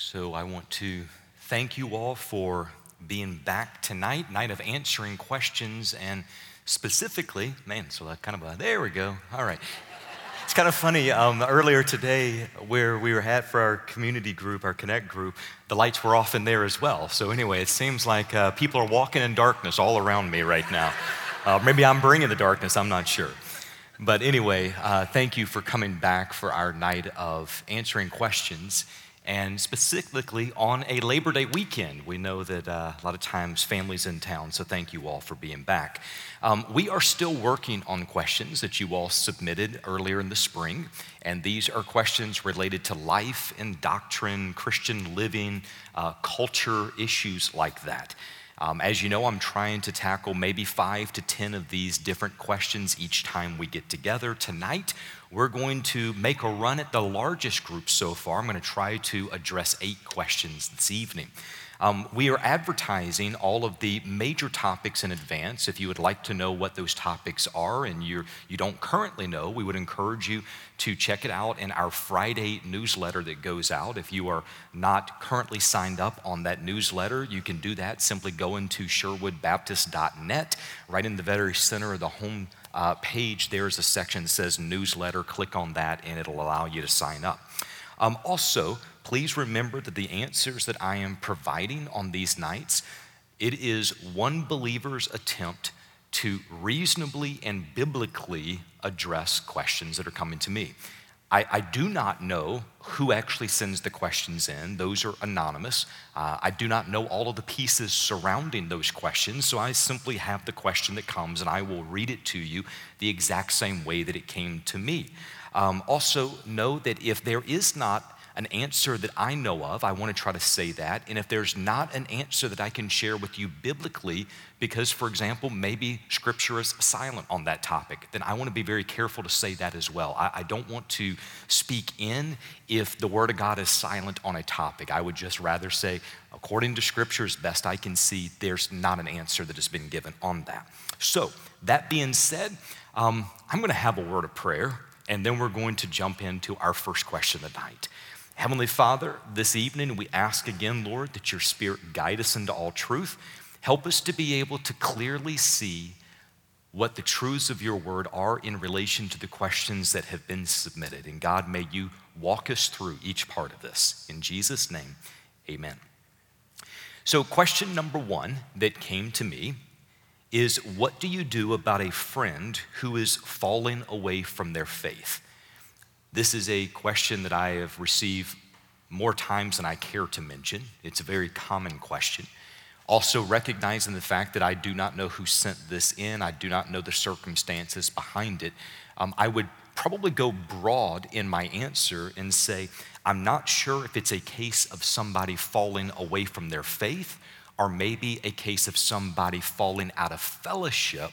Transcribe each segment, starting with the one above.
So I want to thank you all for being back tonight, night of answering questions, and specifically, man, so that kind of a, there we go. All right. It's kind of funny. Um, earlier today, where we were at for our community group, our Connect group, the lights were off in there as well. So, anyway, it seems like uh, people are walking in darkness all around me right now. Uh, maybe I'm bringing the darkness, I'm not sure. But anyway, uh, thank you for coming back for our night of answering questions and specifically on a Labor Day weekend. We know that uh, a lot of times families in town, so thank you all for being back. Um, we are still working on questions that you all submitted earlier in the spring, and these are questions related to life and doctrine, Christian living, uh, culture, issues like that. Um, as you know, I'm trying to tackle maybe five to 10 of these different questions each time we get together. Tonight, we're going to make a run at the largest group so far. I'm going to try to address eight questions this evening. Um, we are advertising all of the major topics in advance. If you would like to know what those topics are and you're, you don't currently know, we would encourage you to check it out in our Friday newsletter that goes out. If you are not currently signed up on that newsletter, you can do that. Simply go into sherwoodbaptist.net. Right in the very center of the home uh, page, there's a section that says newsletter. Click on that, and it'll allow you to sign up. Um, also, please remember that the answers that I am providing on these nights, it is one believer's attempt to reasonably and biblically address questions that are coming to me. I, I, do not know who actually sends the questions in. Those are anonymous. Uh, I do not know all of the pieces surrounding those questions, so I simply have the question that comes and I will read it to you the exact same way that it came to me. Um, also, know that if there is not an answer that I know of, I want to try to say that. And if there's not an answer that I can share with you biblically, because, for example, maybe scripture is silent on that topic, then I want to be very careful to say that as well. I, I don't want to speak in if the Word of God is silent on a topic. I would just rather say, according to scripture, as best I can see, there's not an answer that has been given on that. So, that being said, um, I'm going to have a word of prayer, and then we're going to jump into our first question of the night. Heavenly Father, this evening we ask again, Lord, that your Spirit guide us into all truth. Help us to be able to clearly see what the truths of your word are in relation to the questions that have been submitted. And God, may you walk us through each part of this. In Jesus' name, amen. So, question number one that came to me is what do you do about a friend who is falling away from their faith? This is a question that I have received more times than I care to mention. It's a very common question. Also, recognizing the fact that I do not know who sent this in, I do not know the circumstances behind it, um, I would probably go broad in my answer and say, I'm not sure if it's a case of somebody falling away from their faith or maybe a case of somebody falling out of fellowship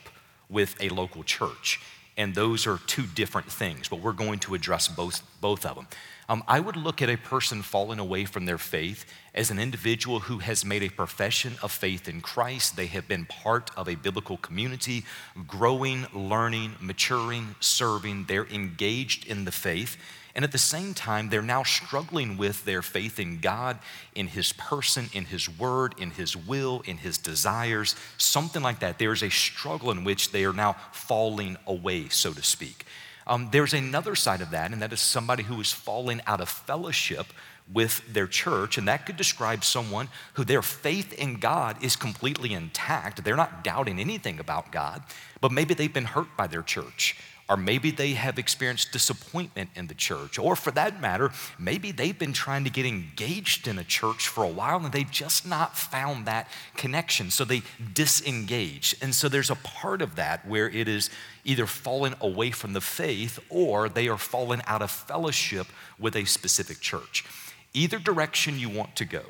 with a local church and those are two different things, but we're going to address both, both of them. Um, I would look at a person falling away from their faith as an individual who has made a profession of faith in Christ. They have been part of a biblical community, growing, learning, maturing, serving. They're engaged in the faith. And at the same time, they're now struggling with their faith in God, in His person, in His word, in His will, in His desires, something like that. There's a struggle in which they are now falling away, so to speak. Um, there's another side of that, and that is somebody who is falling out of fellowship with their church, and that could describe someone who their faith in God is completely intact. They're not doubting anything about God, but maybe they've been hurt by their church or maybe they have experienced disappointment in the church, or for that matter, maybe they've been trying to get engaged in a church for a while and they've just not found that connection. So they disengage. And so there's a part of that where it is either falling away from the faith or they are falling out of fellowship with a specific church. Either direction you want to go,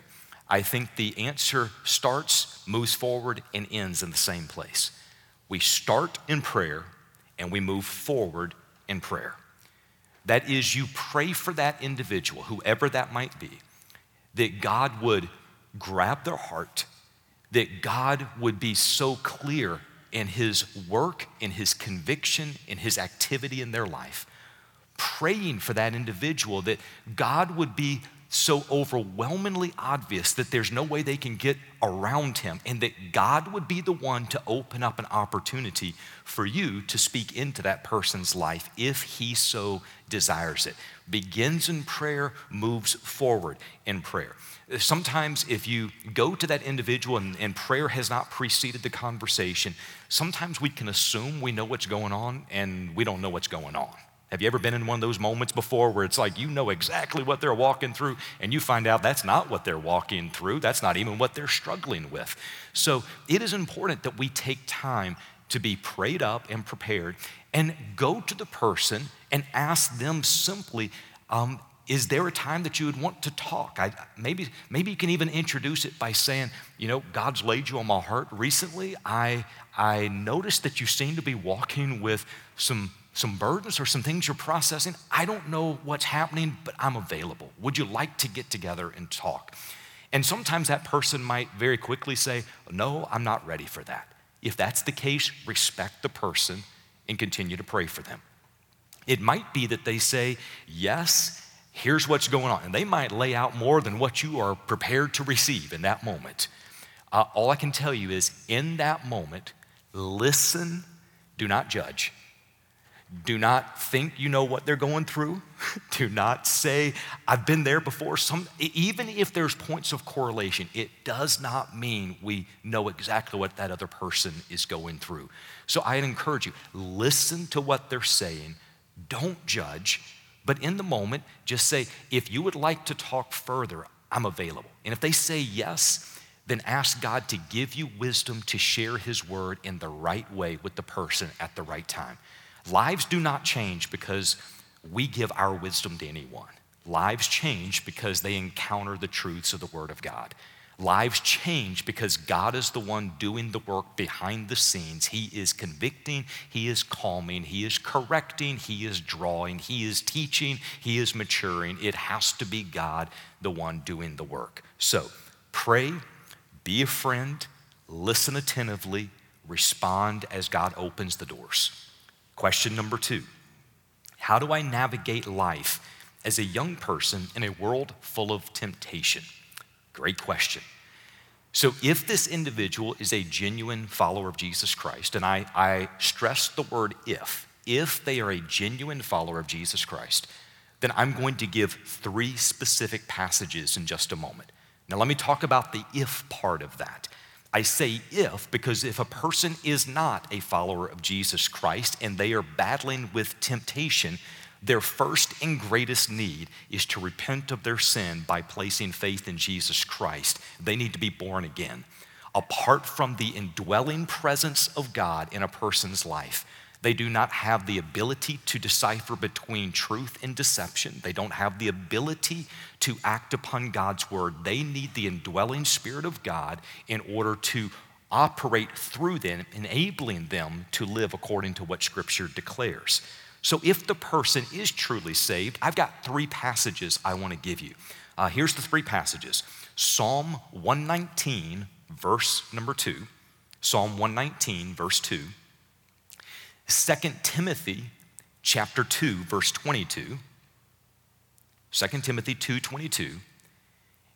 I think the answer starts, moves forward, and ends in the same place. We start in prayer and we move forward in prayer. That is, you pray for that individual, whoever that might be, that God would grab their heart, that God would be so clear in His work, in His conviction, in His activity in their life. Praying for that individual that God would be so overwhelmingly obvious that there's no way they can get around him, and that God would be the one to open up an opportunity for you to speak into that person's life if he so desires it. Begins in prayer, moves forward in prayer. Sometimes, if you go to that individual and, and, prayer has not preceded the conversation, sometimes we can assume we know what's going on and we don't know what's going on. Have you ever been in one of those moments before where it's like you know exactly what they're walking through and you find out that's not what they're walking through? That's not even what they're struggling with. So it is important that we take time to be prayed up and prepared and go to the person and ask them simply, um, is there a time that you would want to talk? I, maybe, maybe you can even introduce it by saying, you know, God's laid you on my heart recently. I, I noticed that you seem to be walking with some some burdens or some things you're processing. I don't know what's happening, but I'm available. Would you like to get together and talk? And sometimes that person might very quickly say, No, I'm not ready for that. If that's the case, respect the person and continue to pray for them. It might be that they say, Yes, here's what's going on. And they might lay out more than what you are prepared to receive in that moment. Uh, all I can tell you is, in that moment, listen, do not judge. Do not think you know what they're going through. Do not say, I've been there before. Some, even if there's points of correlation, it does not mean we know exactly what that other person is going through. So I encourage you, listen to what they're saying. Don't judge, but in the moment, just say, if you would like to talk further, I'm available. And if they say yes, then ask God to give you wisdom to share His word in the right way with the person at the right time. Lives do not change because we give our wisdom to anyone. Lives change because they encounter the truths of the Word of God. Lives change because God is the one doing the work behind the scenes. He is convicting, He is calming, He is correcting, He is drawing, He is teaching, He is maturing. It has to be God, the one doing the work. So pray, be a friend, listen attentively, respond as God opens the doors. Question number two How do I navigate life as a young person in a world full of temptation? Great question. So, if this individual is a genuine follower of Jesus Christ, and I, I stress the word if, if they are a genuine follower of Jesus Christ, then I'm going to give three specific passages in just a moment. Now, let me talk about the if part of that. I say if because if a person is not a follower of Jesus Christ and they are battling with temptation, their first and greatest need is to repent of their sin by placing faith in Jesus Christ. They need to be born again. Apart from the indwelling presence of God in a person's life, they do not have the ability to decipher between truth and deception. They don't have the ability to act upon God's word. They need the indwelling Spirit of God in order to operate through them, enabling them to live according to what Scripture declares. So, if the person is truly saved, I've got three passages I want to give you. Uh, here's the three passages Psalm 119, verse number two. Psalm 119, verse 2. 2 Timothy chapter 2 verse 22 2 Timothy 2:22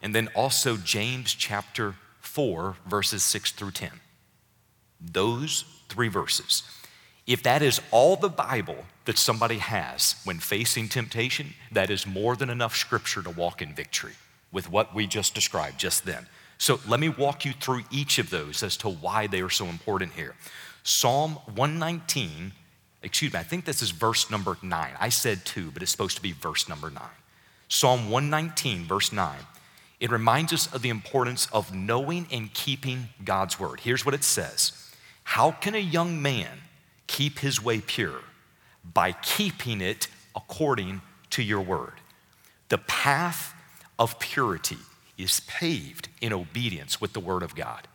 and then also James chapter 4 verses 6 through 10 those three verses. If that is all the Bible that somebody has when facing temptation that is more than enough scripture to walk in victory with what we just described just then. So let me walk you through each of those as to why they are so important here Psalm 119, excuse me, I think this is verse number nine. I said two, but it's supposed to be verse number nine. Psalm 119, verse 9. It reminds us of the importance of knowing and keeping God's word. Here's what it says How can a young man keep his way pure? By keeping it according to your word. The path of purity is paved in obedience with the word of God.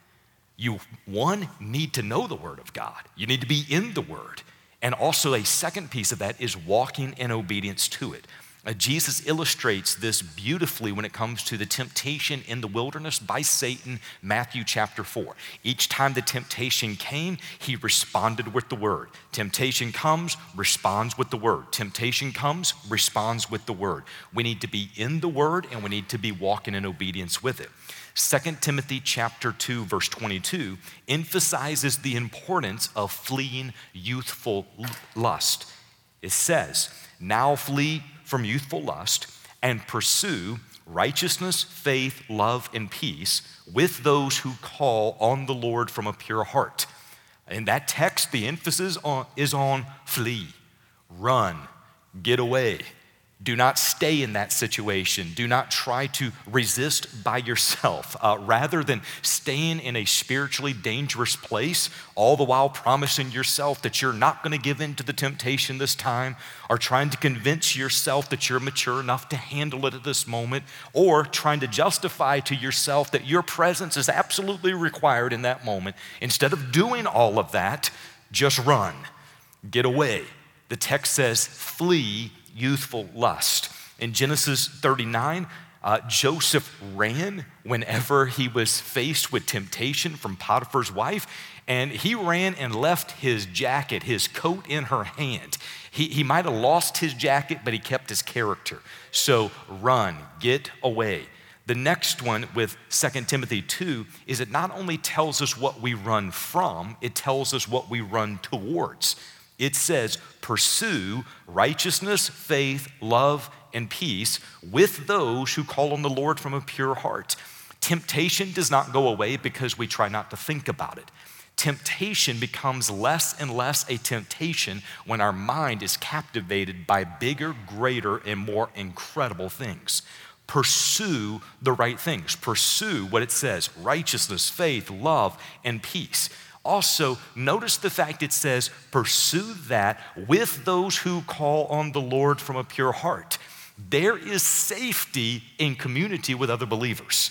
You, one, need to know the Word of God. You need to be in the Word. And also, a second piece of that is walking in obedience to it. Uh, Jesus illustrates this beautifully when it comes to the temptation in the wilderness by Satan, Matthew chapter 4. Each time the temptation came, he responded with the word. Temptation comes, responds with the word. Temptation comes, responds with the word. We need to be in the word and we need to be walking in obedience with it. 2 Timothy chapter 2 verse 22 emphasizes the importance of fleeing youthful lust. It says, "Now flee from youthful lust and pursue righteousness, faith, love, and peace with those who call on the Lord from a pure heart. In that text, the emphasis on, is on flee, run, get away. Do not stay in that situation. Do not try to resist by yourself. Uh, rather than staying in a spiritually dangerous place, all the while promising yourself that you're not going to give in to the temptation this time, or trying to convince yourself that you're mature enough to handle it at this moment, or trying to justify to yourself that your presence is absolutely required in that moment, instead of doing all of that, just run, get away. The text says, flee youthful lust. In Genesis 39, uh, Joseph ran whenever he was faced with temptation from Potiphar's wife, and he ran and left his jacket, his coat in her hand. He, he might have lost his jacket, but he kept his character. So run, get away. The next one with 2 Timothy 2 is it not only tells us what we run from, it tells us what we run towards. It says, pursue righteousness, faith, love, and peace with those who call on the Lord from a pure heart. Temptation does not go away because we try not to think about it. Temptation becomes less and less a temptation when our mind is captivated by bigger, greater, and more incredible things. Pursue the right things. Pursue what it says righteousness, faith, love, and peace also notice the fact it says, pursue that with those who call on the Lord from a pure heart. There is safety in community with other believers.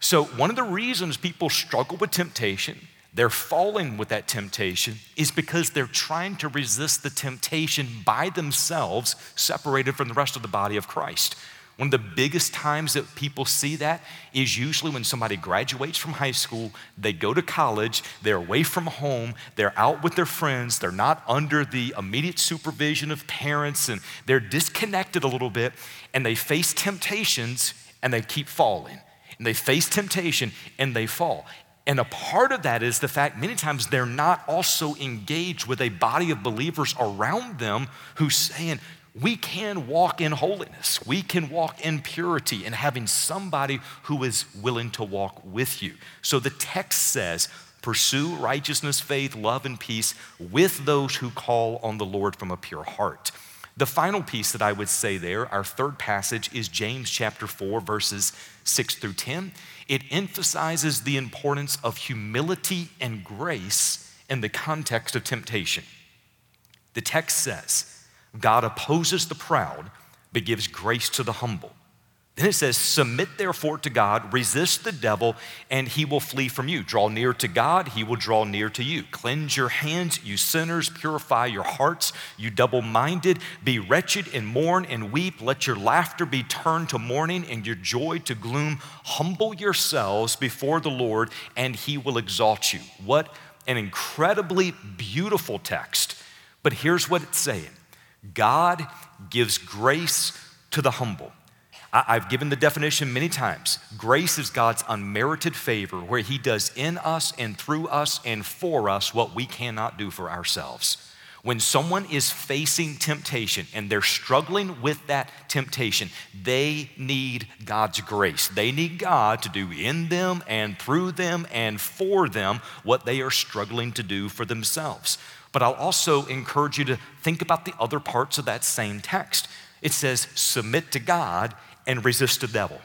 So, one of the reasons people struggle with temptation, they're falling with that temptation, is because they're trying to resist the temptation by themselves, separated from the rest of the body of Christ. One of the biggest times that people see that is usually when somebody graduates from high school, they go to college, they're away from home, they're out with their friends, they're not under the immediate supervision of parents, and they're disconnected a little bit, and they face temptations and they keep falling. And they face temptation and they fall. And a part of that is the fact many times they're not also engaged with a body of believers around them who's saying, we can walk in holiness. We can walk in purity and having somebody who is willing to walk with you. So the text says, pursue righteousness, faith, love, and peace with those who call on the Lord from a pure heart. The final piece that I would say there, our third passage, is James chapter 4, verses 6 through 10. It emphasizes the importance of humility and grace in the context of temptation. The text says, God opposes the proud, but gives grace to the humble. Then it says, Submit therefore to God, resist the devil, and he will flee from you. Draw near to God, he will draw near to you. Cleanse your hands, you sinners, purify your hearts, you double minded. Be wretched and mourn and weep. Let your laughter be turned to mourning and your joy to gloom. Humble yourselves before the Lord, and he will exalt you. What an incredibly beautiful text. But here's what it's saying God gives grace to the humble. I've given the definition many times. Grace is God's unmerited favor where He does in us and through us and for us what we cannot do for ourselves. When someone is facing temptation and they're struggling with that temptation, they need God's grace. They need God to do in them and through them and for them what they are struggling to do for themselves. But I'll also encourage you to think about the other parts of that same text. It says, submit to God and resist the devil.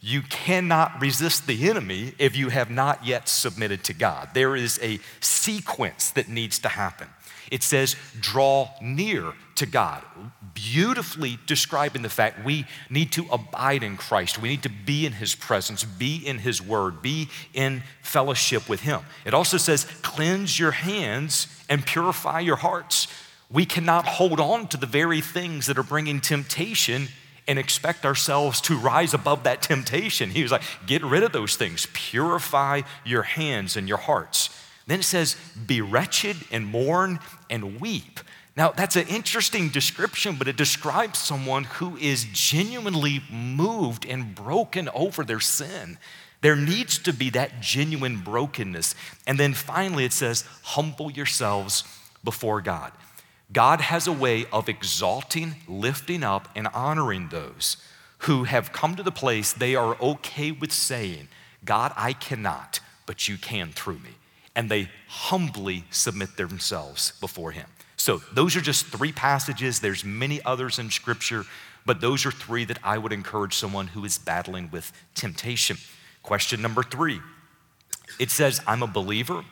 You cannot resist the enemy if you have not yet submitted to God. There is a sequence that needs to happen. It says, draw near to God, beautifully describing the fact we need to abide in Christ. We need to be in His presence, be in His Word, be in fellowship with Him. It also says, cleanse your hands and purify your hearts. We cannot hold on to the very things that are bringing temptation and expect ourselves to rise above that temptation. He was like, get rid of those things, purify your hands and your hearts. Then it says, be wretched and mourn and weep. Now, that's an interesting description, but it describes someone who is genuinely moved and broken over their sin. There needs to be that genuine brokenness. And then finally, it says, humble yourselves before God. God has a way of exalting, lifting up, and honoring those who have come to the place they are okay with saying, God, I cannot, but you can through me. And they humbly submit themselves before Him. So, those are just three passages. There's many others in Scripture, but those are three that I would encourage someone who is battling with temptation. Question number three it says, I'm a believer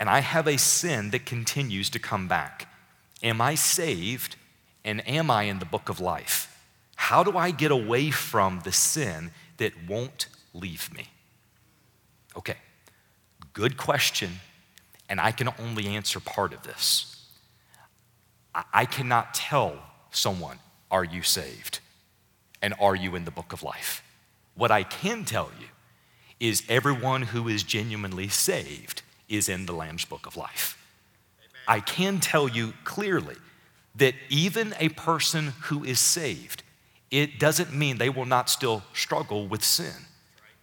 and I have a sin that continues to come back. Am I saved and am I in the book of life? How do I get away from the sin that won't leave me? Okay, good question, and I can only answer part of this. I cannot tell someone, Are you saved? And are you in the book of life? What I can tell you is everyone who is genuinely saved is in the Lamb's book of life. Amen. I can tell you clearly that even a person who is saved, it doesn't mean they will not still struggle with sin.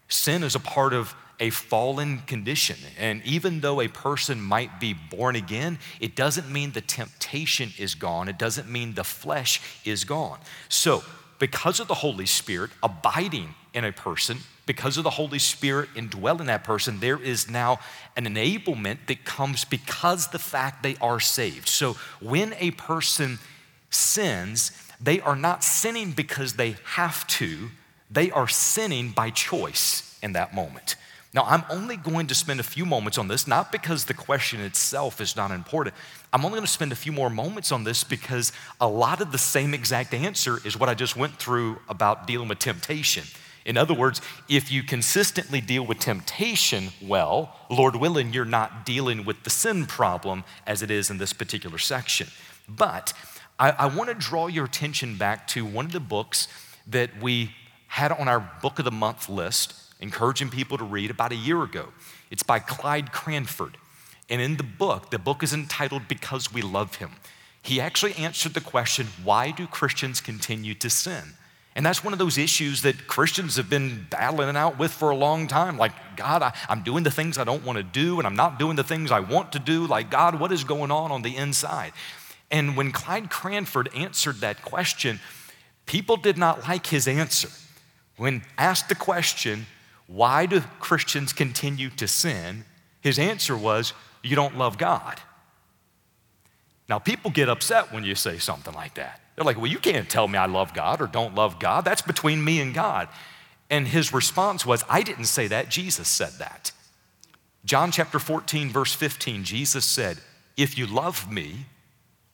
Sin is a part of a fallen condition. And even though a person might be born again, it doesn't mean the temptation is gone. It doesn't mean the flesh is gone. So, because of the Holy Spirit abiding in a person, because of the Holy Spirit indwelling that person, there is now an enablement that comes because the fact they are saved. So, when a person sins, they are not sinning because they have to, they are sinning by choice in that moment. Now, I'm only going to spend a few moments on this, not because the question itself is not important. I'm only going to spend a few more moments on this because a lot of the same exact answer is what I just went through about dealing with temptation. In other words, if you consistently deal with temptation well, Lord willing, you're not dealing with the sin problem as it is in this particular section. But I, I want to draw your attention back to one of the books that we had on our book of the month list encouraging people to read about a year ago. It's by Clyde Cranford. And in the book, the book is entitled Because We Love Him. He actually answered the question why do Christians continue to sin? And that's one of those issues that Christians have been battling out with for a long time. Like, God, I, am doing the things I don't want to do, and I'm not doing the things I want to do. Like, God, what is going on on the inside? And when Clyde Cranford answered that question, people did not like his answer. When asked the question, why do Christians continue to sin? His answer was, You don't love God. Now, people get upset when you say something like that. They're like, Well, you can't tell me I love God or don't love God. That's between me and God. And his response was, I didn't say that. Jesus said that. John chapter 14, verse 15, Jesus said, If you love me,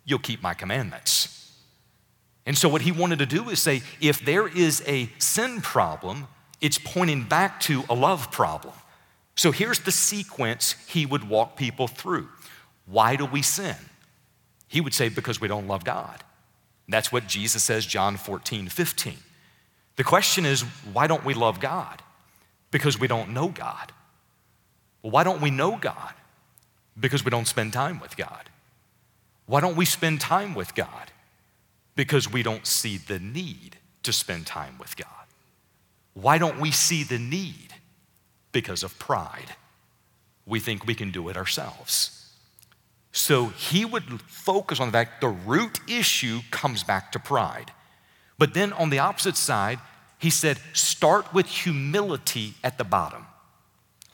you'll keep my commandments. And so, what he wanted to do is say, if there is a sin problem, it's pointing back to a love problem. So here's the sequence he would walk people through. Why do we sin? He would say, because we don't love God. That's what Jesus says, John 14, 15. The question is, why don't we love God? Because we don't know God. Well, why don't we know God? Because we don't spend time with God. Why don't we spend time with God? Because we don't see the need to spend time with God. Why don't we see the need? Because of pride. We think we can do it ourselves. So he would focus on the fact the root issue comes back to pride. But then on the opposite side, he said, start with humility at the bottom.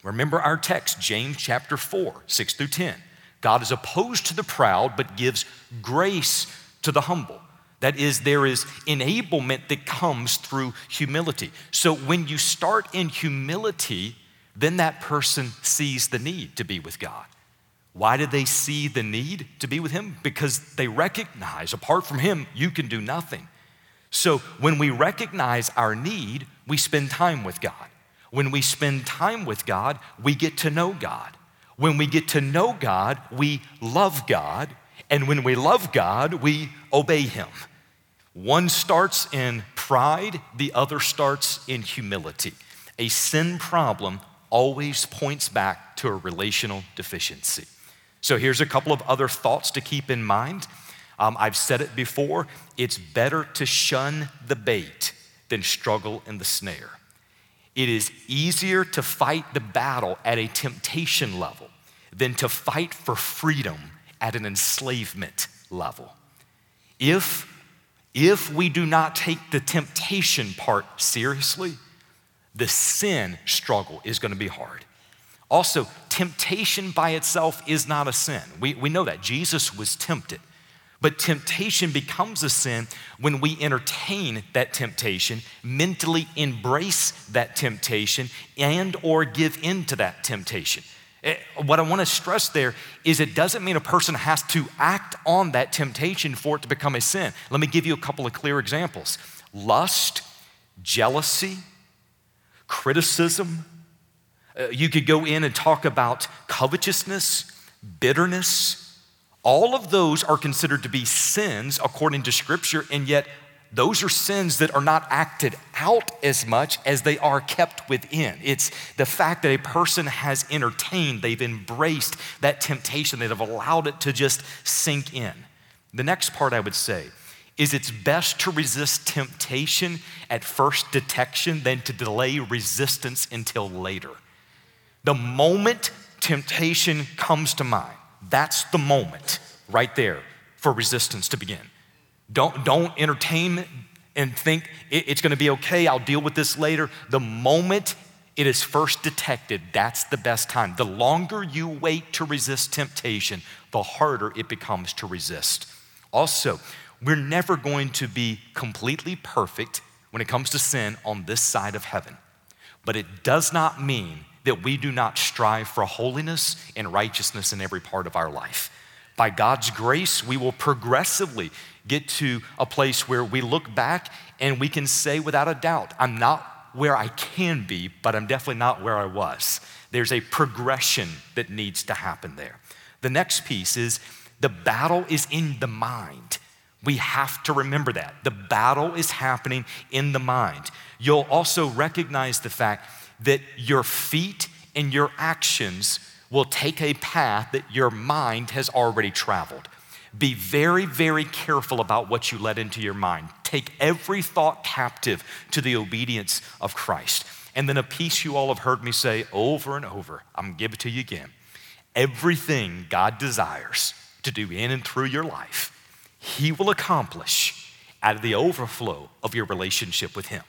Remember our text, James chapter 4, 6 through 10. God is opposed to the proud, but gives grace to the humble. That is, there is enablement that comes through humility. So when you start in humility, then that person sees the need to be with God. Why do they see the need to be with Him? Because they recognize, apart from Him, you can do nothing. So when we recognize our need, we spend time with God. When we spend time with God, we get to know God. When we get to know God, we love God. And when we love God, we obey Him. One starts in pride, the other starts in humility. A sin problem always points back to a relational deficiency. So here's a couple of other thoughts to keep in mind. Um, I've said it before it's better to shun the bait than struggle in the snare. It is easier to fight the battle at a temptation level than to fight for freedom at an enslavement level. If, if we do not take the temptation part seriously, the sin struggle is going to be hard. Also, temptation by itself is not a sin. We, we know that. Jesus was tempted. But temptation becomes a sin when we entertain that temptation, mentally embrace that temptation, and or give in to that temptation. Eh, what I want to stress there is it doesn't mean a person has to act on that temptation for it to become a sin. Let me give you a couple of clear examples lust, jealousy, criticism. Uh, you could go in and talk about covetousness, bitterness, all of those are considered to be sins according to Scripture, and yet those are sins that are not acted out as much as they are kept within. It's the fact that a person has entertained, they've embraced that temptation, they have allowed it to just sink in. The next part I would say is it's best to resist temptation at first detection than to delay resistance until later. The moment temptation comes to mind, that's the moment right there for resistance to begin. Don't, don't entertain and think it's going to be okay, I'll deal with this later. The moment it is first detected, that's the best time. The longer you wait to resist temptation, the harder it becomes to resist. Also, we're never going to be completely perfect when it comes to sin on this side of heaven. But it does not mean that we do not strive for holiness and righteousness in every part of our life. By God's grace, we will progressively get to a place where we look back and we can say without a doubt, I'm not where I can be, but I'm definitely not where I was. There's a progression that needs to happen there. The next piece is the battle is in the mind. We have to remember that. The battle is happening in the mind. You'll also recognize the fact that your feet and your actions will take a path that your mind has already traveled. Be very, very careful about what you let into your mind. Take every thought captive to the obedience of Christ. And then a piece you all have heard me say over and over, I'm gonna give it to you again. Everything God desires to do in and through your life, He will accomplish out of the overflow of your relationship with Him.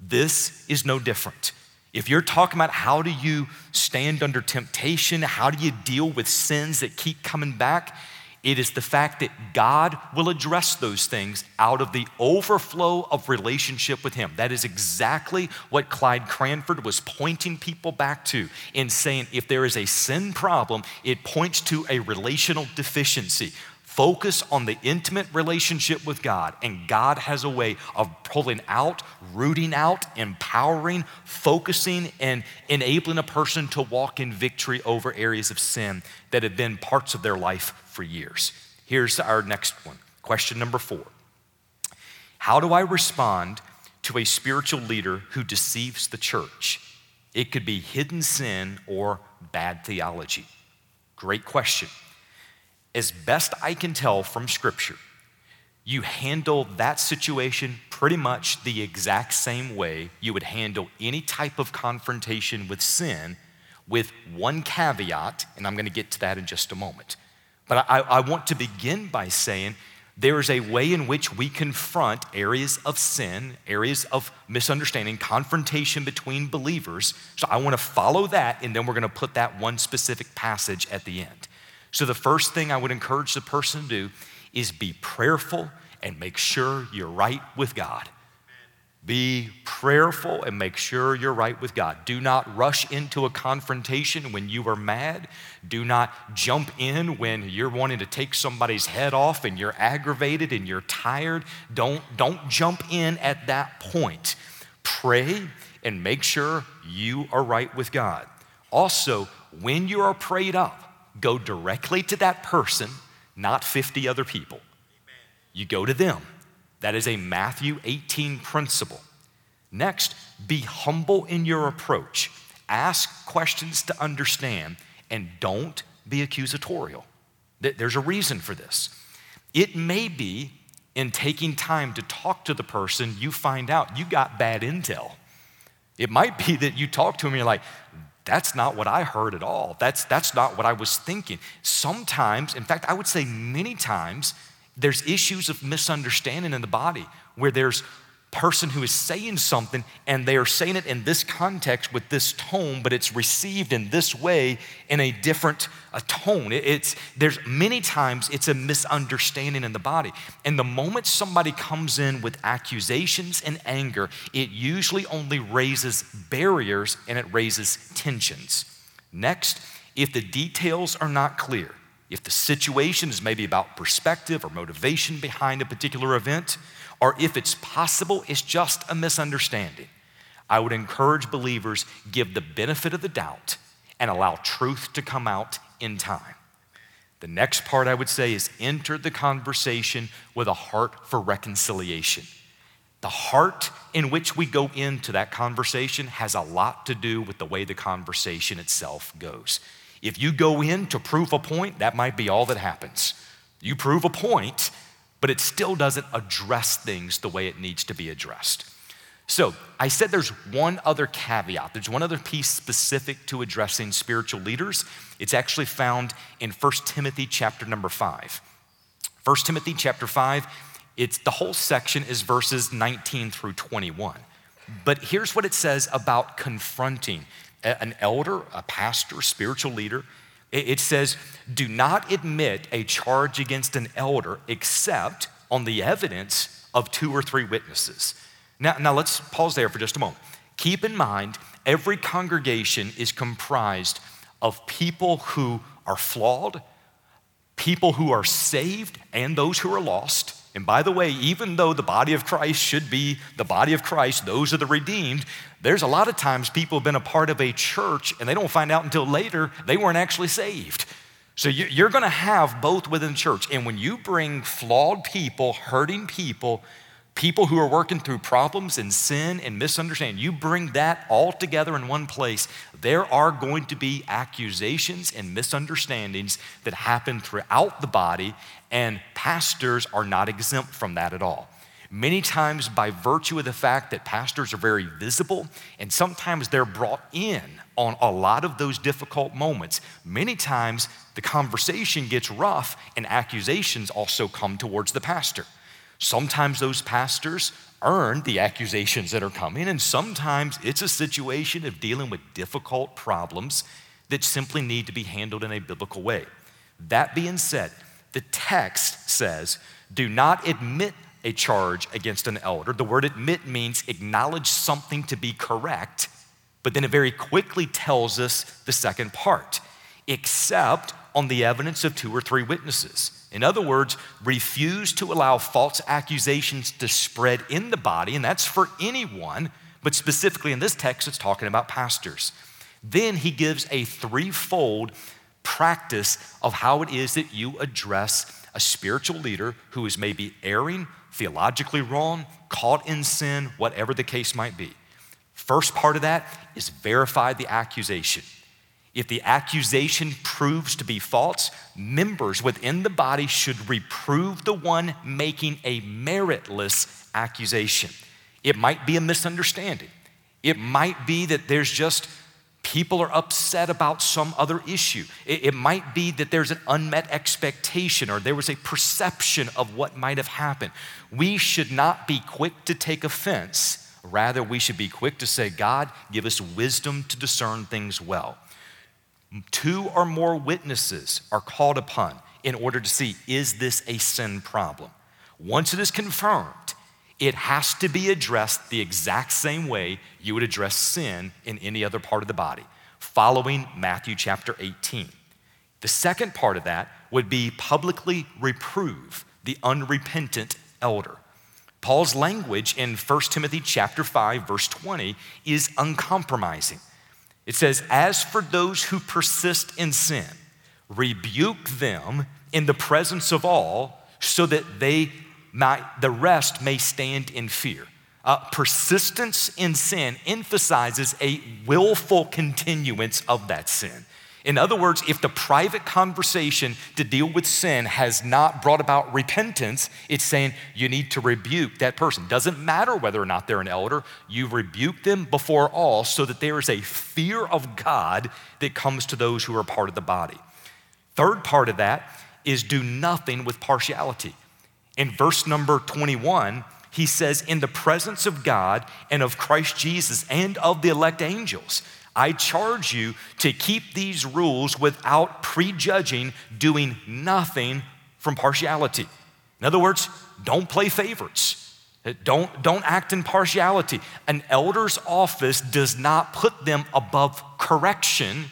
This is no different. If you're talking about how do you stand under temptation, how do you deal with sins that keep coming back, it is the fact that God will address those things out of the overflow of relationship with Him. That is exactly what Clyde Cranford was pointing people back to in saying if there is a sin problem, it points to a relational deficiency. Focus on the intimate relationship with God, and God has a way of pulling out, rooting out, empowering, focusing, and enabling a person to walk in victory over areas of sin that have been parts of their life for years. Here's our next one. Question number four How do I respond to a spiritual leader who deceives the church? It could be hidden sin or bad theology. Great question as best I can tell from Scripture, you handle that situation pretty much the exact same way you would handle any type of confrontation with sin, with one caveat, and I'm going to get to that in just a moment. But I, I, want to begin by saying there is a way in which we confront areas of sin, areas of misunderstanding, confrontation between believers. So I want to follow that, and then we're going to put that one specific passage at the end. So, the first thing I would encourage the person to do is be prayerful and make sure you're right with God. Be prayerful and make sure you're right with God. Do not rush into a confrontation when you are mad. Do not jump in when you're wanting to take somebody's head off and you're aggravated and you're tired. Don't, don't jump in at that point. Pray and make sure you are right with God. Also, when you are prayed up, go directly to that person, not 50 other people. You go to them. That is a Matthew 18 principle. Next, be humble in your approach. Ask questions to understand and don't be accusatorial. There's a reason for this. It may be in taking time to talk to the person, you find out you got bad intel. It might be that you talk to them and you're like, that's not what I heard at all. That's, that's not what I was thinking. Sometimes, in fact, I would say many times, there's issues of misunderstanding in the body where there's person who is saying something and they are saying it in this context with this tone, but it's received in this way in a different a tone. It's there's many times it's a misunderstanding in the body. And the moment somebody comes in with accusations and anger, it usually only raises barriers and it raises tensions. Next, if the details are not clear, if the situation is maybe about perspective or motivation behind a particular event, or if it's possible, it's just a misunderstanding. I would encourage believers give the benefit of the doubt and allow truth to come out in time. The next part I would say is enter the conversation with a heart for reconciliation. The heart in which we go into that conversation has a lot to do with the way the conversation itself goes. If you go in to prove a point, that might be all that happens. You prove a point, but it still doesn't address things the way it needs to be addressed. So, I said there's one other caveat. There's one other piece specific to addressing spiritual leaders. It's actually found in 1 Timothy chapter number 5. 1 Timothy chapter 5, it's the whole section is verses 19 through 21. But here's what it says about confronting an elder, a pastor, spiritual leader it says, do not admit a charge against an elder except on the evidence of two or three witnesses. Now, now let's pause there for just a moment. Keep in mind, every congregation is comprised of people who are flawed, people who are saved, and those who are lost. And by the way, even though the body of Christ should be the body of Christ, those are the redeemed, there's a lot of times people have been a part of a church and they don't find out until later they weren't actually saved. So you're going to have both within the church. And when you bring flawed people, hurting people, people who are working through problems and sin and misunderstanding, you bring that all together in one place, there are going to be accusations and misunderstandings that happen throughout the body, and pastors are not exempt from that at all. Many times, by virtue of the fact that pastors are very visible, and sometimes they're brought in on a lot of those difficult moments, many times the conversation gets rough and accusations also come towards the pastor. Sometimes those pastors earn the accusations that are coming, and sometimes it's a situation of dealing with difficult problems that simply need to be handled in a biblical way. That being said, the text says, do not admit a charge against an elder. The word admit means acknowledge something to be correct, but then it very quickly tells us the second part except on the evidence of two or three witnesses. In other words, refuse to allow false accusations to spread in the body, and that's for anyone, but specifically in this text, it's talking about pastors. Then he gives a threefold practice of how it is that you address a spiritual leader who is maybe erring theologically wrong, caught in sin, whatever the case might be. First part of that is verify the accusation. If the accusation proves to be false, members within the body should reprove the one making a meritless accusation. It might be a misunderstanding. It might be that there's just people are upset about some other issue. It, it, might be that there's an unmet expectation or there was a perception of what might have happened. We should not be quick to take offense. Rather, we should be quick to say, God, give us wisdom to discern things well. Two or more witnesses are called upon in order to see is this a sin problem? Once it is confirmed, it has to be addressed the exact same way you would address sin in any other part of the body, following Matthew chapter 18. The second part of that would be publicly reprove the unrepentant elder. Paul's language in 1 Timothy chapter 5 verse 20 is uncompromising. It says, "As for those who persist in sin, rebuke them in the presence of all so that they might, the rest may stand in fear. Uh, persistence in sin emphasizes a willful continuance of that sin. In other words, if the private conversation to deal with sin has not brought about repentance, it's saying you need to rebuke that person. Doesn't matter whether or not they're an elder, you rebuke them before all so that there is a fear of God that comes to those who are part of the body. Third part of that is do nothing with partiality. In verse number 21, he says, In the presence of God and of Christ Jesus and of the elect angels. I charge you to keep these rules without prejudging, doing nothing from partiality. In other words, don't play favorites. Don't, don't act in partiality. An elder's office does not put them above correction.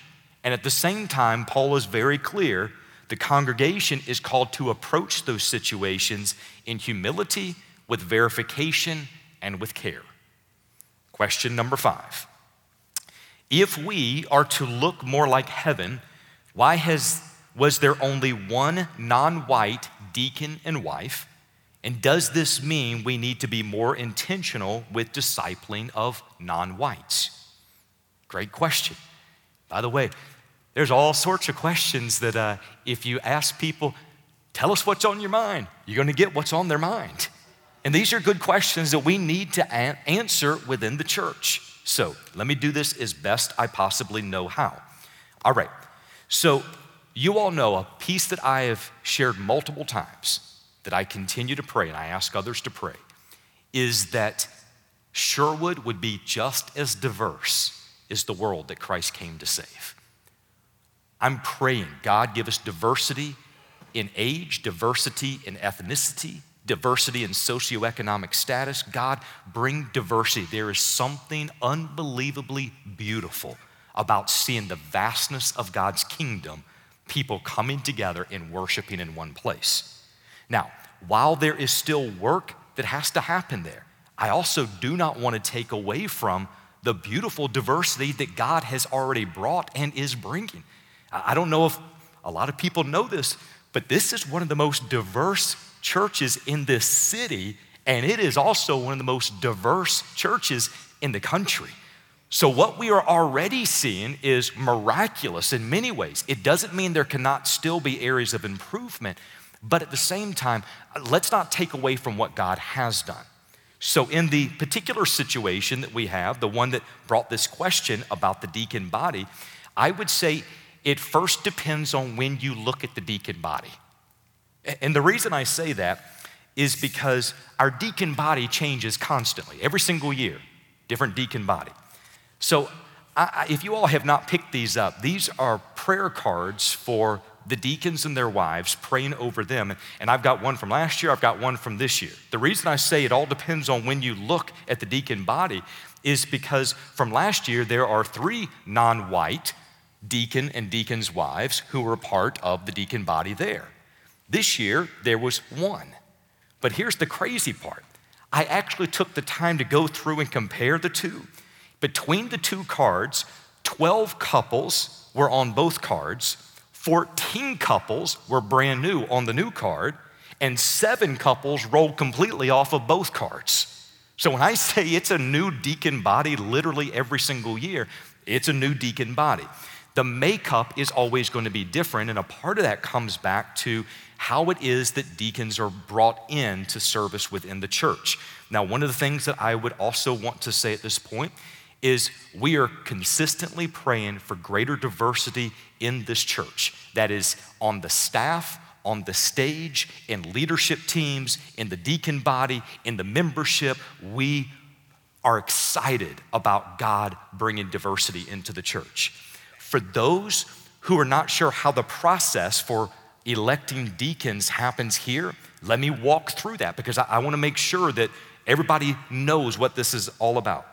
And at the same time, Paul is very clear the congregation is called to approach those situations in humility, with verification, and with care. Question number five if we are to look more like heaven, why has, was there only one non white deacon and wife? And does this mean we need to be more intentional with discipling of non whites? Great question. By the way, there's all sorts of questions that uh, if you ask people, tell us what's on your mind, you're going to get what's on their mind. And these are good questions that we need to a- answer within the church. So let me do this as best I possibly know how. All right. So you all know a piece that I have shared multiple times that I continue to pray and I ask others to pray is that Sherwood would be just as diverse as the world that Christ came to save. I'm praying, God, give us diversity in age, diversity in ethnicity, diversity in socioeconomic status. God, bring diversity. There is something unbelievably beautiful about seeing the vastness of God's kingdom, people coming together and worshiping in one place. Now, while there is still work that has to happen there, I also do not want to take away from the beautiful diversity that God has already brought and is bringing. I don't know if a lot of people know this, but this is one of the most diverse churches in this city, and it is also one of the most diverse churches in the country. So, what we are already seeing is miraculous in many ways. It doesn't mean there cannot still be areas of improvement, but at the same time, let's not take away from what God has done. So, in the particular situation that we have, the one that brought this question about the deacon body, I would say it first depends on when you look at the deacon body. And the reason I say that is because our deacon body changes constantly, every single year, different deacon body. So, I, if you all have not picked these up, these are prayer cards for the deacons and their wives, praying over them. And I've got one from last year, I've got one from this year. The reason I say it all depends on when you look at the deacon body is because from last year, there are three non white deacon and deacon's wives who were part of the deacon body there. This year, there was one. But here's the crazy part I actually took the time to go through and compare the two. Between the two cards, 12 couples were on both cards, 14 couples were brand new on the new card, and seven couples rolled completely off of both cards. So when I say it's a new deacon body literally every single year, it's a new deacon body. The makeup is always going to be different, and a part of that comes back to how it is that deacons are brought in to service within the church. Now, one of the things that I would also want to say at this point is we are consistently praying for greater diversity in this church. That is on the staff, on the stage, in leadership teams, in the deacon body, in the membership. We are excited about God bringing diversity into the church. For those who are not sure how the process for electing deacons happens here, let me walk through that because I, I want to make sure that everybody knows what this is all about.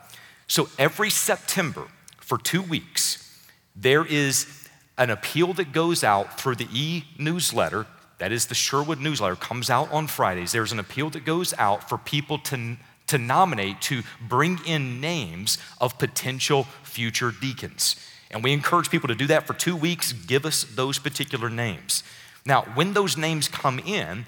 So every September for two weeks, there is an appeal that goes out through the e newsletter. That is the Sherwood newsletter, comes out on Fridays. There's an appeal that goes out for people to, to nominate, to bring in names of potential future deacons. And we encourage people to do that for two weeks. Give us those particular names. Now, when those names come in,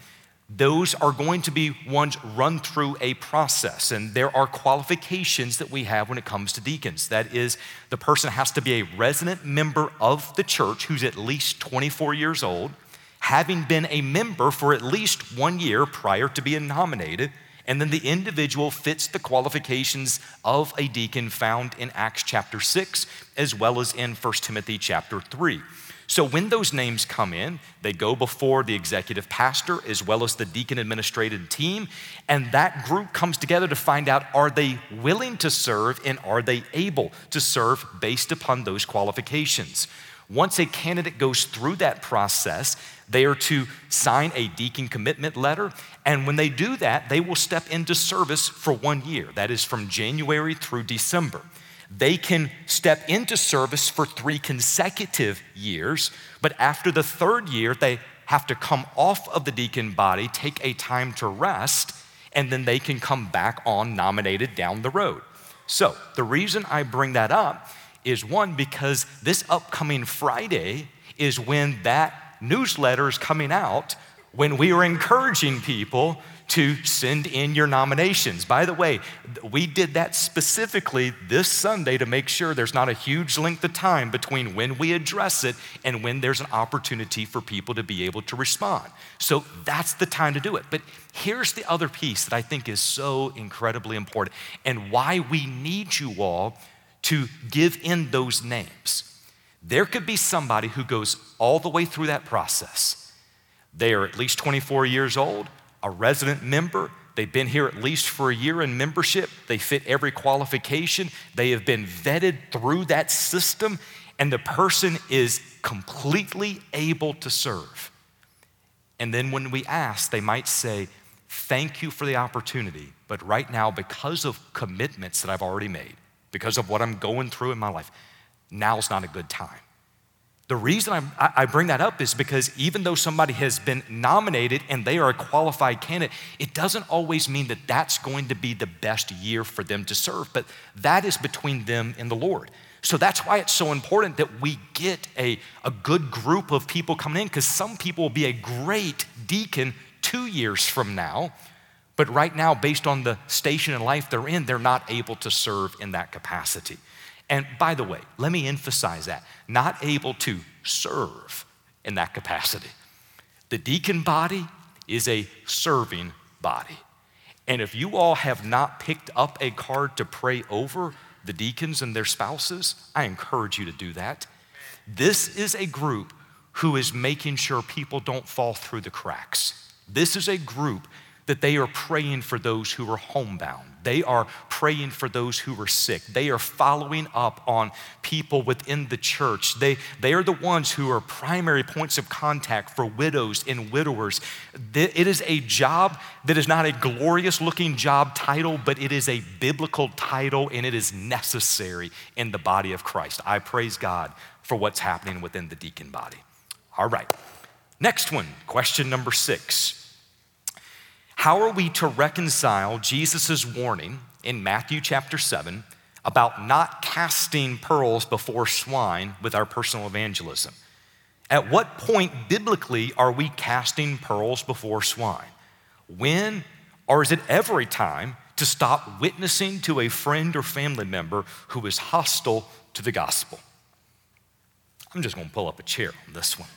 those are going to be ones run through a process. And there are qualifications that we have when it comes to deacons. That is, the person has to be a resident member of the church who's at least 24 years old, having been a member for at least one year prior to being nominated. And then the individual fits the qualifications of a deacon found in Acts chapter 6, as well as in 1 Timothy chapter 3. So when those names come in, they go before the executive pastor as well as the deacon administrative team, and that group comes together to find out are they willing to serve and are they able to serve based upon those qualifications. Once a candidate goes through that process, they are to sign a deacon commitment letter. And when they do that, they will step into service for one year. That is from January through December they can step into service for three consecutive years, but after the third year, they have to come off of the deacon body, take a time to rest, and then they can come back on nominated down the road. So, the reason I bring that up is one, because this upcoming Friday is when that newsletter is coming out, when we are encouraging people to send in your nominations. By the way, we did that specifically this Sunday to make sure there's not a huge length of time between when we address it and when there's an opportunity for people to be able to respond. So that's the time to do it. But here's the other piece that I think is so incredibly important and why we need you all to give in those names. There could be somebody who goes all the way through that process. They are at least 24 years old a resident member. They've been here at least for a year in membership. They fit every qualification. They have been vetted through that system, and the person is completely able to serve. And then when we ask, they might say, Thank you for the opportunity, but right now, because of commitments that I've already made, because of what I'm going through in my life, now's not a good time. The reason I'm, i bring that up is because even though somebody has been nominated and they are a qualified candidate, it doesn't always mean that that's going to be the best year for them to serve, but that is between them and the Lord. So that's why it's so important that we get a, a good group of people coming in, because some people will be a great deacon two years from now, but right now, based on the station in life they're in, they're not able to serve in that capacity. And by the way, let me emphasize that not able to serve in that capacity. The deacon body is a serving body. And if you all have not picked up a card to pray over the deacons and their spouses, I encourage you to do that. This is a group who is making sure people don't fall through the cracks. This is a group that they are praying for those who are homebound. They are praying for those who are sick. They are following up on people within the church. They, they are the ones who are primary points of contact for widows and widowers. It is a job that is not a glorious looking job title, but it is a biblical title and it is necessary in the body of Christ. I praise God for what's happening within the deacon body. All right. Next one, question number six. How are we to reconcile Jesus' warning in Matthew chapter 7 about not casting pearls before swine with our personal evangelism? At what point biblically are we casting pearls before swine? When or is it every time to stop witnessing to a friend or family member who is hostile to the gospel? I'm just gonna pull up a chair on this one.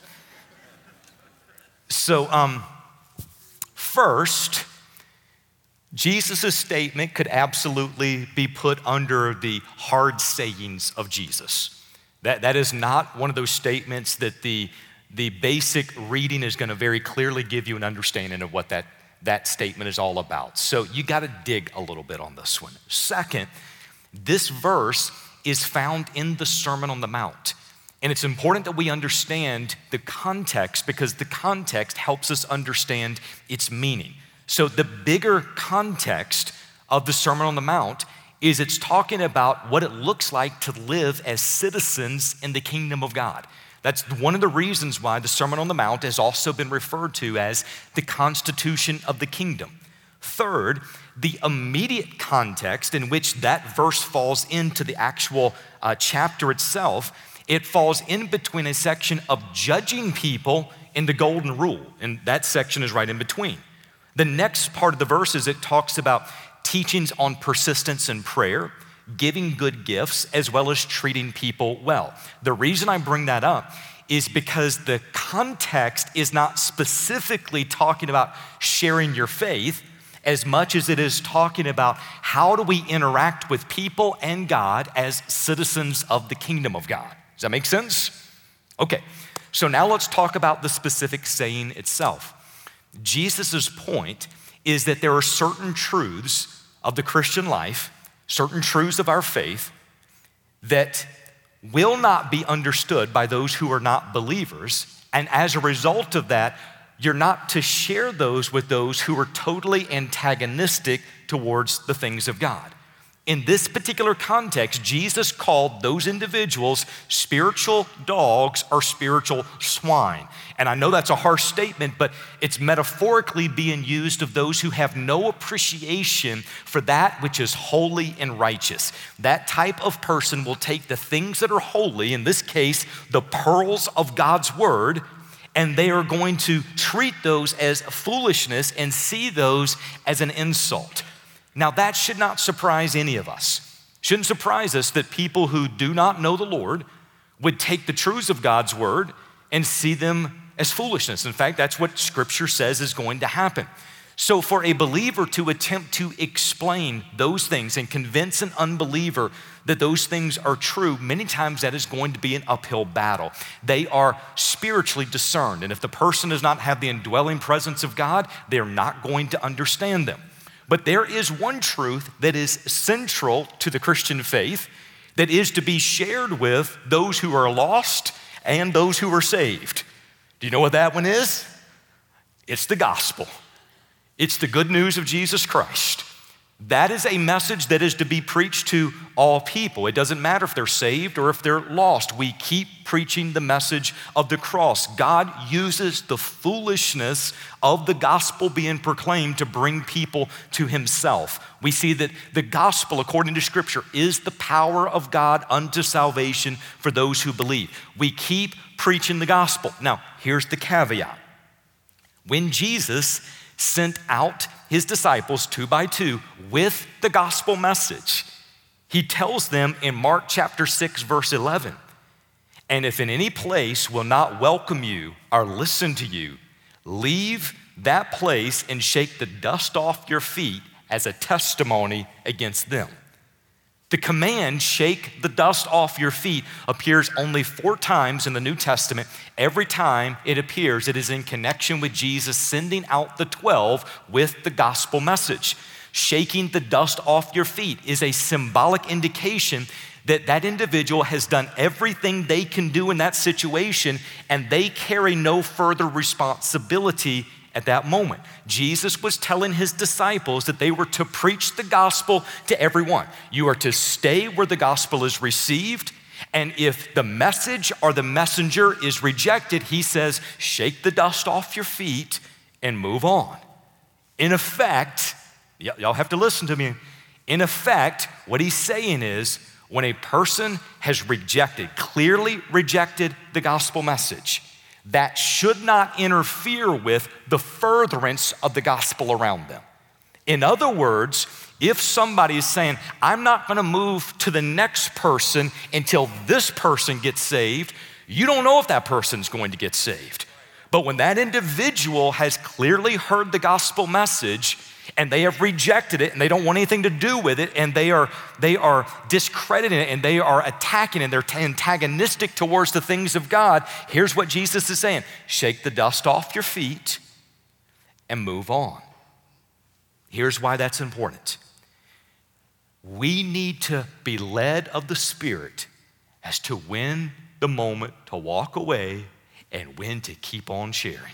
So, um, First, Jesus' statement could absolutely be put under the hard sayings of Jesus. That, that is not one of those statements that the, the basic reading is going to very clearly give you an understanding of what that, that statement is all about. So you got to dig a little bit on this one. Second, this verse is found in the Sermon on the Mount. And it's important that we understand the context because the context helps us understand its meaning. So, the bigger context of the Sermon on the Mount is it's talking about what it looks like to live as citizens in the kingdom of God. That's one of the reasons why the Sermon on the Mount has also been referred to as the constitution of the kingdom. Third, the immediate context in which that verse falls into the actual uh, chapter itself it falls in between a section of judging people and the golden rule. And that section is right in between. The next part of the verse is it talks about teachings on persistence and prayer, giving good gifts, as well as treating people well. The reason I bring that up is because the context is not specifically talking about sharing your faith as much as it is talking about how do we interact with people and God as citizens of the kingdom of God. Does that make sense? Okay, so now let's talk about the specific saying itself. Jesus' point is that there are certain truths of the Christian life, certain truths of our faith, that will not be understood by those who are not believers. And as a result of that, you're not to share those with those who are totally antagonistic towards the things of God. In this particular context, Jesus called those individuals spiritual dogs or spiritual swine. And I know that's a harsh statement, but it's metaphorically being used of those who have no appreciation for that which is holy and righteous. That type of person will take the things that are holy, in this case, the pearls of God's word, and they are going to treat those as foolishness and see those as an insult. Now, that should not surprise any of us. Shouldn't surprise us that people who do not know the Lord would take the truths of God's word and see them as foolishness. In fact, that's what scripture says is going to happen. So, for a believer to attempt to explain those things and convince an unbeliever that those things are true, many times that is going to be an uphill battle. They are spiritually discerned, and if the person does not have the indwelling presence of God, they're not going to understand them. But there is one truth that is central to the Christian faith that is to be shared with those who are lost and those who are saved. Do you know what that one is? It's the gospel. It's the good news of Jesus Christ. That is a message that is to be preached to all people. It doesn't matter if they're saved or if they're lost. We keep preaching the message of the cross. God uses the foolishness of the gospel being proclaimed to bring people to Himself. We see that the gospel, according to Scripture, is the power of God unto salvation for those who believe. We keep preaching the gospel. Now, here's the caveat when Jesus sent out his disciples two by two with the gospel message. He tells them in Mark chapter 6, verse 11, and if in any place will not welcome you or listen to you, leave that place and shake the dust off your feet as a testimony against them. The command, shake the dust off your feet, appears only four times in the New Testament. Every time it appears, it is in connection with Jesus sending out the 12 with the gospel message. Shaking the dust off your feet is a symbolic indication that that individual has done everything they can do in that situation and they carry no further responsibility at that moment. Jesus was telling his disciples that they were to preach the gospel to everyone. You are to stay where the gospel is received. And if the message or the messenger is rejected, he says, shake the dust off your feet and move on. In effect, y- y'all have to listen to me. In effect, what he's saying is when a person has rejected, clearly rejected the gospel message, that should not interfere with the furtherance of the gospel around them. In other words, if somebody is saying, I'm not gonna move to the next person until this person gets saved, you don't know if that person's going to get saved. But when that individual has clearly heard the gospel message and they have rejected it and they don't want anything to do with it and they are they are discrediting it and they are attacking and they're antagonistic towards the things of God. Here's what Jesus is saying. Shake the dust off your feet and move on. Here's why that's important. We need to be led of the spirit as to when the moment to walk away and when to keep on sharing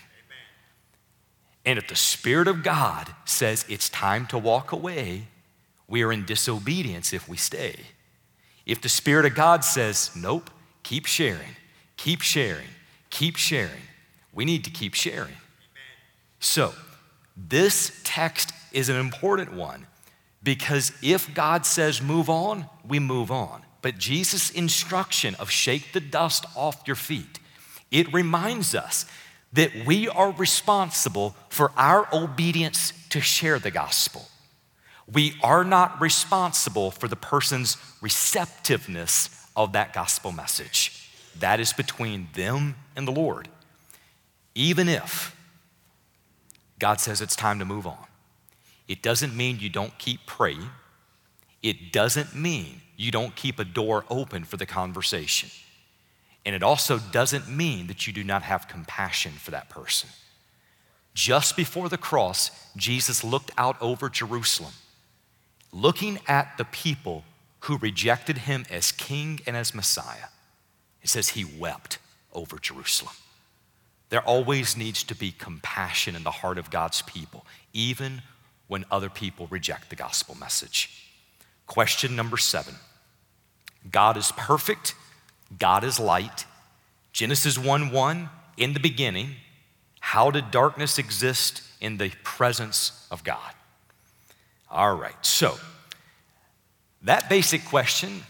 and if the Spirit of God says it's time to walk away, we are in disobedience if we stay. If the Spirit of God says, nope, keep sharing, keep sharing, keep sharing, we need to keep sharing. So, this text is an important one because if God says move on, we move on. But Jesus' instruction of shake the dust off your feet, it reminds us that we are responsible for our obedience to share the gospel. We are not responsible for the person's receptiveness of that gospel message. That is between them and the Lord. Even if God says it's time to move on, it doesn't mean you don't keep praying. It doesn't mean you don't keep a door open for the conversation. And it also doesn't mean that you do not have compassion for that person. Just before the cross, Jesus looked out over Jerusalem, looking at the people who rejected him as king and as Messiah. It says he wept over Jerusalem. There always needs to be compassion in the heart of God's people, even when other people reject the gospel message. Question number seven God is perfect God is light. Genesis 1 1, in the beginning, how did darkness exist in the presence of God? All right, so that basic question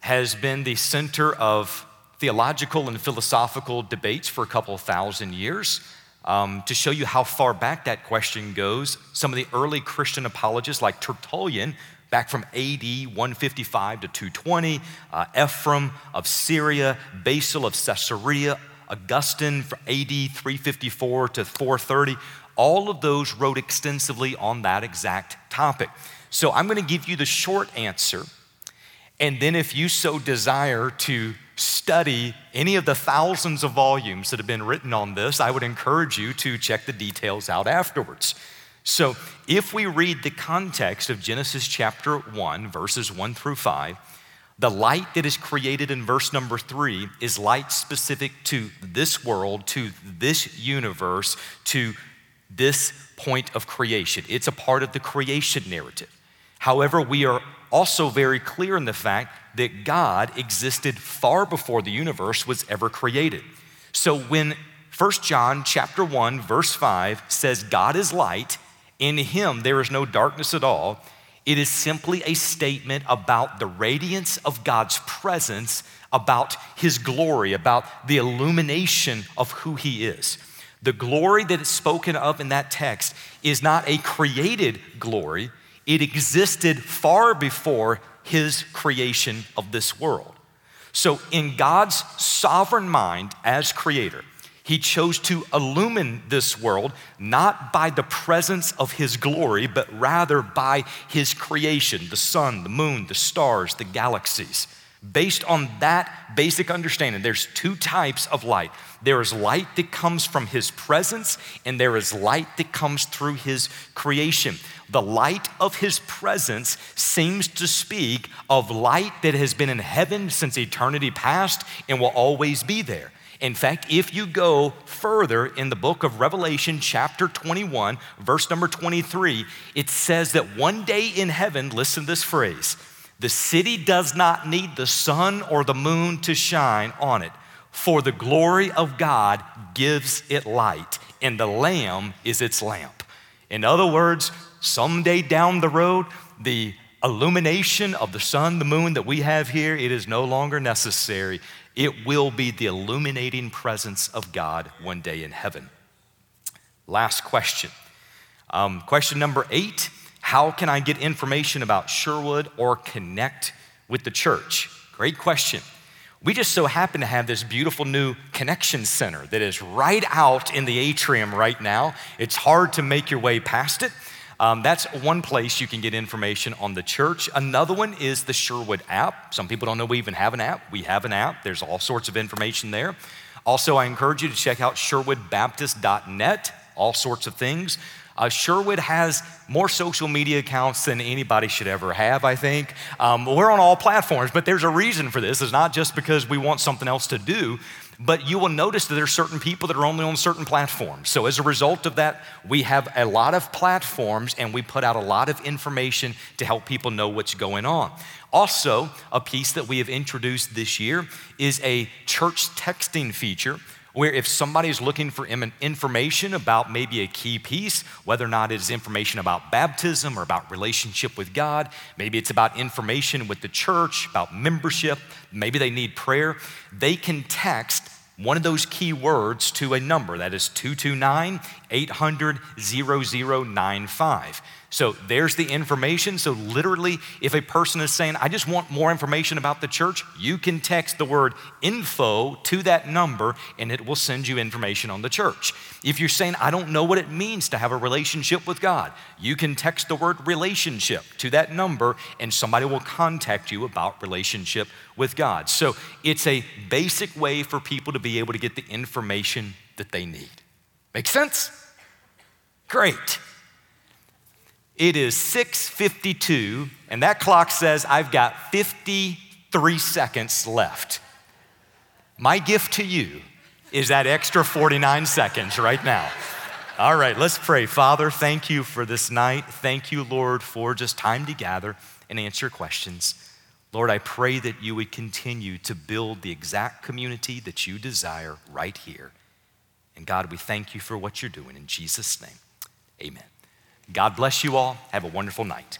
has been the center of theological and philosophical debates for a couple thousand years. Um, to show you how far back that question goes, some of the early Christian apologists, like Tertullian, back from AD 155 to 220, uh, Ephraim of Syria, Basil of Caesarea, Augustine from AD 354 to 430. All of those wrote extensively on that exact topic. So I'm going to give you the short answer. And then, if you so desire to study any of the thousands of volumes that have been written on this, I would encourage you to check the details out afterwards. So, if we read the context of Genesis chapter 1, verses 1 through 5, the light that is created in verse number 3 is light specific to this world, to this universe, to this point of creation. It's a part of the creation narrative. However, we are also very clear in the fact that God existed far before the universe was ever created. So when 1 John chapter 1 verse 5 says God is light, in him there is no darkness at all. It is simply a statement about the radiance of God's presence, about his glory, about the illumination of who he is. The glory that is spoken of in that text is not a created glory, it existed far before his creation of this world. So, in God's sovereign mind as creator, he chose to illumine this world not by the presence of His glory, but rather by His creation the sun, the moon, the stars, the galaxies. Based on that basic understanding, there's two types of light. There is light that comes from His presence, and there is light that comes through His creation. The light of His presence seems to speak of light that has been in heaven since eternity past and will always be there. In fact, if you go further in the book of Revelation, chapter 21, verse number 23, it says that one day in heaven, listen to this phrase, the city does not need the sun or the moon to shine on it, for the glory of God gives it light, and the Lamb is its lamp. In other words, someday down the road, the illumination of the sun, the moon that we have here, it is no longer necessary. It will be the illuminating presence of God one day in heaven. Last question. Um, question number eight How can I get information about Sherwood or connect with the church? Great question. We just so happen to have this beautiful new connection center that is right out in the atrium right now. It's hard to make your way past it. Um, that's one place you can get information on the church. Another one is the Sherwood app. Some people don't know we even have an app. We have an app, there's all sorts of information there. Also, I encourage you to check out sherwoodbaptist.net, all sorts of things. Uh, Sherwood has more social media accounts than anybody should ever have, I think. Um, we're on all platforms, but there's a reason for this. It's not just because we want something else to do, but you will notice that there are certain people that are only on certain platforms. So, as a result of that, we have a lot of platforms and we put out a lot of information to help people know what's going on. Also, a piece that we have introduced this year is a church texting feature where if somebody is looking for information about maybe a key piece, whether or not it is information about baptism or about relationship with God, maybe it's about information with the church, about membership, maybe they need prayer, they can text one of those key words to a number that is 229 800 0095. So there's the information. So, literally, if a person is saying, I just want more information about the church, you can text the word info to that number and it will send you information on the church. If you're saying, I don't know what it means to have a relationship with God, you can text the word relationship to that number and somebody will contact you about relationship with God. So, it's a basic way for people to be able to get the information that they need. Make sense? Great. It is 6:52 and that clock says I've got 53 seconds left. My gift to you is that extra 49 seconds right now. All right, let's pray. Father, thank you for this night. Thank you, Lord, for just time to gather and answer questions. Lord, I pray that you would continue to build the exact community that you desire right here. And God, we thank you for what you're doing in Jesus' name. Amen. God bless you all. Have a wonderful night.